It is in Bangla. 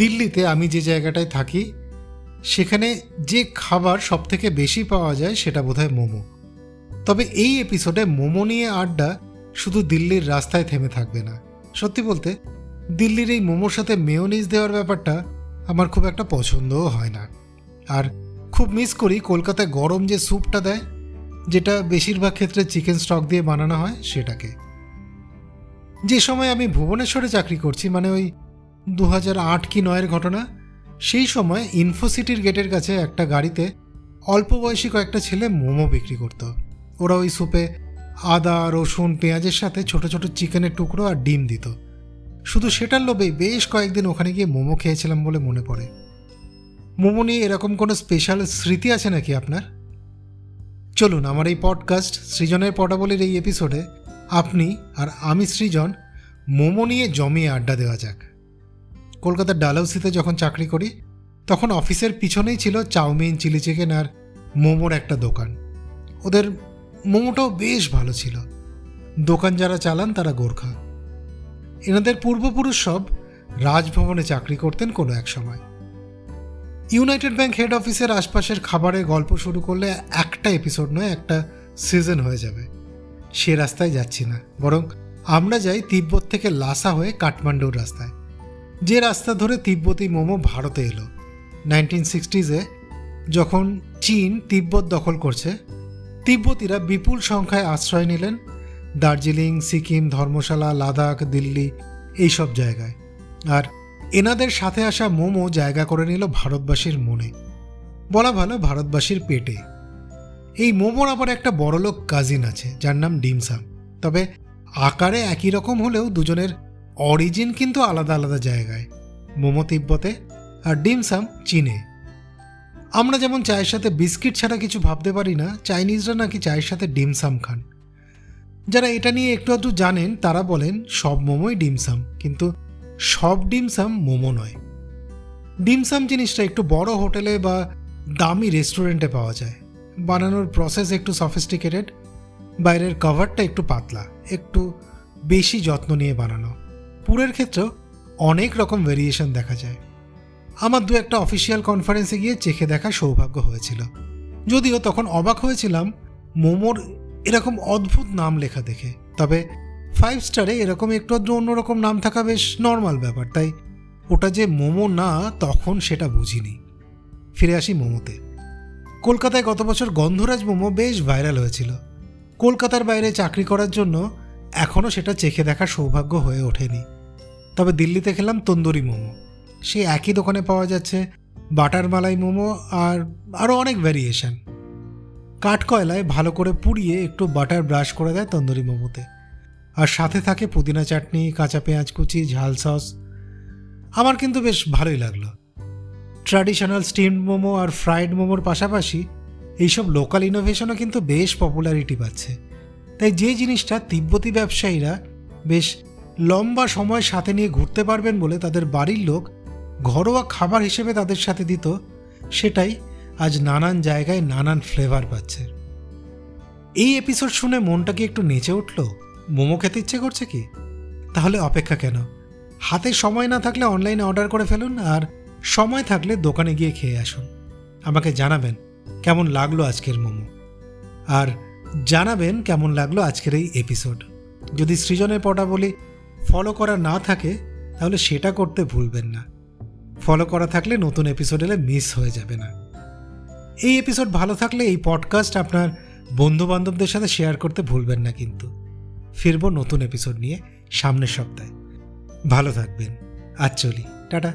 দিল্লিতে আমি যে জায়গাটায় থাকি, সেখানে যে খাবার সব থেকে বেশি পাওয়া যায় সেটা বোধহয় মোমো। তবে এই এপিসোডে মোমো নিয়ে আড্ডা শুধু দিল্লির রাস্তায় থেমে থাকবে না। সত্যি বলতে, দিল্লির এই মোমোর সাথে মেয়োনিজ দেওয়ার ব্যাপারটা আমার খুব একটা পছন্দও হয় না। আর খুব মিস করি কলকাতায় গরম যে স্যুপটা দেয়, যেটা বেশিরভাগ ক্ষেত্রে চিকেন স্টক দিয়ে বানানো হয় সেটাকে। যে সময় আমি ভুবনেশ্বরে চাকরি করছি মানে ওই দু কি নয়ের ঘটনা? সেই সময় ইনফোসিটির গেটের কাছে একটা গাড়িতে অল্প বয়সী কয়েকটা ছেলে মোমো বিক্রি করতো। ওরা ওই স্যুপে আদা, রসুন, পেঁয়াজের সাথে ছোট ছোট চিকেনের টুকরো আর ডিম দিত। শুধু সেটার লোভেই বেশ কয়েকদিন ওখানে গিয়ে মোমো খেয়েছিলাম বলে মনে পড়ে। মোমো নিয়ে এরকম কোনো স্পেশাল স্মৃতি আছে নাকি আপনার? চলুন, আমার এই পডকাস্ট সৃজনের পটাবলির এই এপিসোডে আপনি আর আমি সৃজন মোমো নিয়ে জমিয়ে আড্ডা দেওয়া যাক। কলকাতার ডালহৌসিতে যখন চাকরি করি, তখন অফিসের পিছনেই ছিল চাউমিন, চিলি চিকেন আর মোমোর একটা দোকান। ওদের মোমোটাও বেশ ভালো ছিল। দোকান যারা চালান, তারা গোর্খা। এনাদের পূর্বপুরুষ সব রাজভবনে চাকরি করতেন কোনো এক সময়। ইউনাইটেড ব্যাংক হেড অফিসের আশপাশের খাবারের গল্প শুরু করলে একটা এপিসোড নয়, একটা সিজন হয়ে যাবে। সে রাস্তায় যাচ্ছি না। বরং আমরা যাই তিব্বত থেকে লাসা হয়ে কাঠমান্ডুর রাস্তায়। যে রাস্তা ধরে তিব্বতী মোমো ভারতে এলো। নাইনটিন সিক্সটিজে যখন চীন তিব্বত দখল করছে, তিব্বতীরা বিপুল সংখ্যায় আশ্রয় নিলেন দার্জিলিং, সিকিম, ধর্মশালা, লাদাখ, দিল্লি এইসব জায়গায়। আর এনাদের সাথে আসা মোমো জায়গা করে নিল ভারতবাসীর মনে। বলা ভালো ভারতবাসীর পেটে। এই মোমোর আবার একটা বড়লোক কাজিন আছে, যার নাম ডিমসাম। তবে আকারে একই রকম হলেও দুজনের অরিজিন কিন্তু আলাদা আলাদা জায়গায়। মোমো তিব্বতে আর ডিমসাম চীনে। আমরা যেমন চায়ের সাথে বিস্কিট ছাড়া কিছু ভাবতে পারি না, চাইনিজরা নাকি চায়ের সাথে ডিমসাম খান। যারা এটা নিয়ে একটু আধটু জানেন, তারা বলেন, সব মোমোই ডিমসাম কিন্তু সব ডিমসাম মোমো নয়। ডিমসাম জিনিসটা একটু বড় হোটেলে বা দামি রেস্টুরেন্টে পাওয়া যায়। বানানোর প্রসেস একটু সফিস্টিকেটেড, বাইরের কভারটা একটু পাতলা, একটু বেশি যত্ন নিয়ে বানানো। পুরের ক্ষেত্রেও অনেক রকম ভেরিয়েশন দেখা যায়। আমার দু একটা অফিসিয়াল কনফারেন্সে গিয়ে চেখে দেখা সৌভাগ্য হয়েছিল। যদিও তখন অবাক হয়েছিলাম মোমোর এরকম অদ্ভুত নাম লেখা দেখে। তবে ফাইভ স্টারে এরকম একটু আধটু অন্যরকম নাম থাকা বেশ নর্মাল ব্যাপার, তাই ওটা যে মোমো না, তখন সেটা বুঝিনি। ফিরে আসি মোমোতে। কলকাতায় গত বছর গন্ধরাজ মোমো বেশ ভাইরাল হয়েছিল। কলকাতার বাইরে চাকরি করার জন্য এখনও সেটা চেখে দেখার সৌভাগ্য হয়ে ওঠেনি। তবে দিল্লিতে খেলাম তন্দুরি মোমো। সেই একই দোকানে পাওয়া যাচ্ছে বাটার মালাই মোমো আর আরও অনেক ভ্যারিয়েশন কাঠকয়লায় ভালো করে পুড়িয়ে একটু বাটার ব্রাশ করে দেয় তন্দুরি মোমোতে। আর সাথে থাকে পুদিনা চাটনি, কাঁচা পেঁয়াজ কুচি, ঝাল সস। আমার কিন্তু বেশ ভালোই লাগল। ট্র্যাডিশনাল স্টিমড মোমো আর ফ্রাইড মোমোর পাশাপাশি এইসব লোকাল ইনোভেশনও কিন্তু বেশ পপুলারিটি পাচ্ছে। তাই যে জিনিসটা তিব্বতী ব্যবসায়ীরা বেশ লম্বা সময় সাথে নিয়ে ঘুরতে পারবেন বলে তাদের বাড়ির লোক ঘরোয়া খাবার হিসেবে তাদের সাথে দিত, সেটাই আজ নানান জায়গায় নানান ফ্লেভার পাচ্ছে। এই এপিসোড শুনে মনটা কি একটু নেচে উঠল? মোমো খেতে ইচ্ছে করছে কি? তাহলে অপেক্ষা কেন? হাতে সময় না থাকলে অনলাইনে অর্ডার করে ফেলুন আর সময় থাকলে দোকানে গিয়ে খেয়ে আসুন। আমাকে জানাবেন, কেমন লাগল আজকের মোমো? আর জানাবেন কেমন লাগল আজকের এই এপিসোড যদি সৃজনের পটা বলি ফলো করা না থাকে, তাহলে সেটা করতে ভুলবেন না। ফলো করা থাকলে নতুন এপিসোড এলে মিস হয়ে যাবে না। এই এপিসোড ভালো থাকলে এই পডকাস্ট আপনার বন্ধু বান্ধবদের সাথে শেয়ার করতে ভুলবেন না কিন্তু। ফিরবো নতুন এপিসোড নিয়ে সামনের সপ্তাহে। ভালো থাকবেন। আজ চলি। টাটা।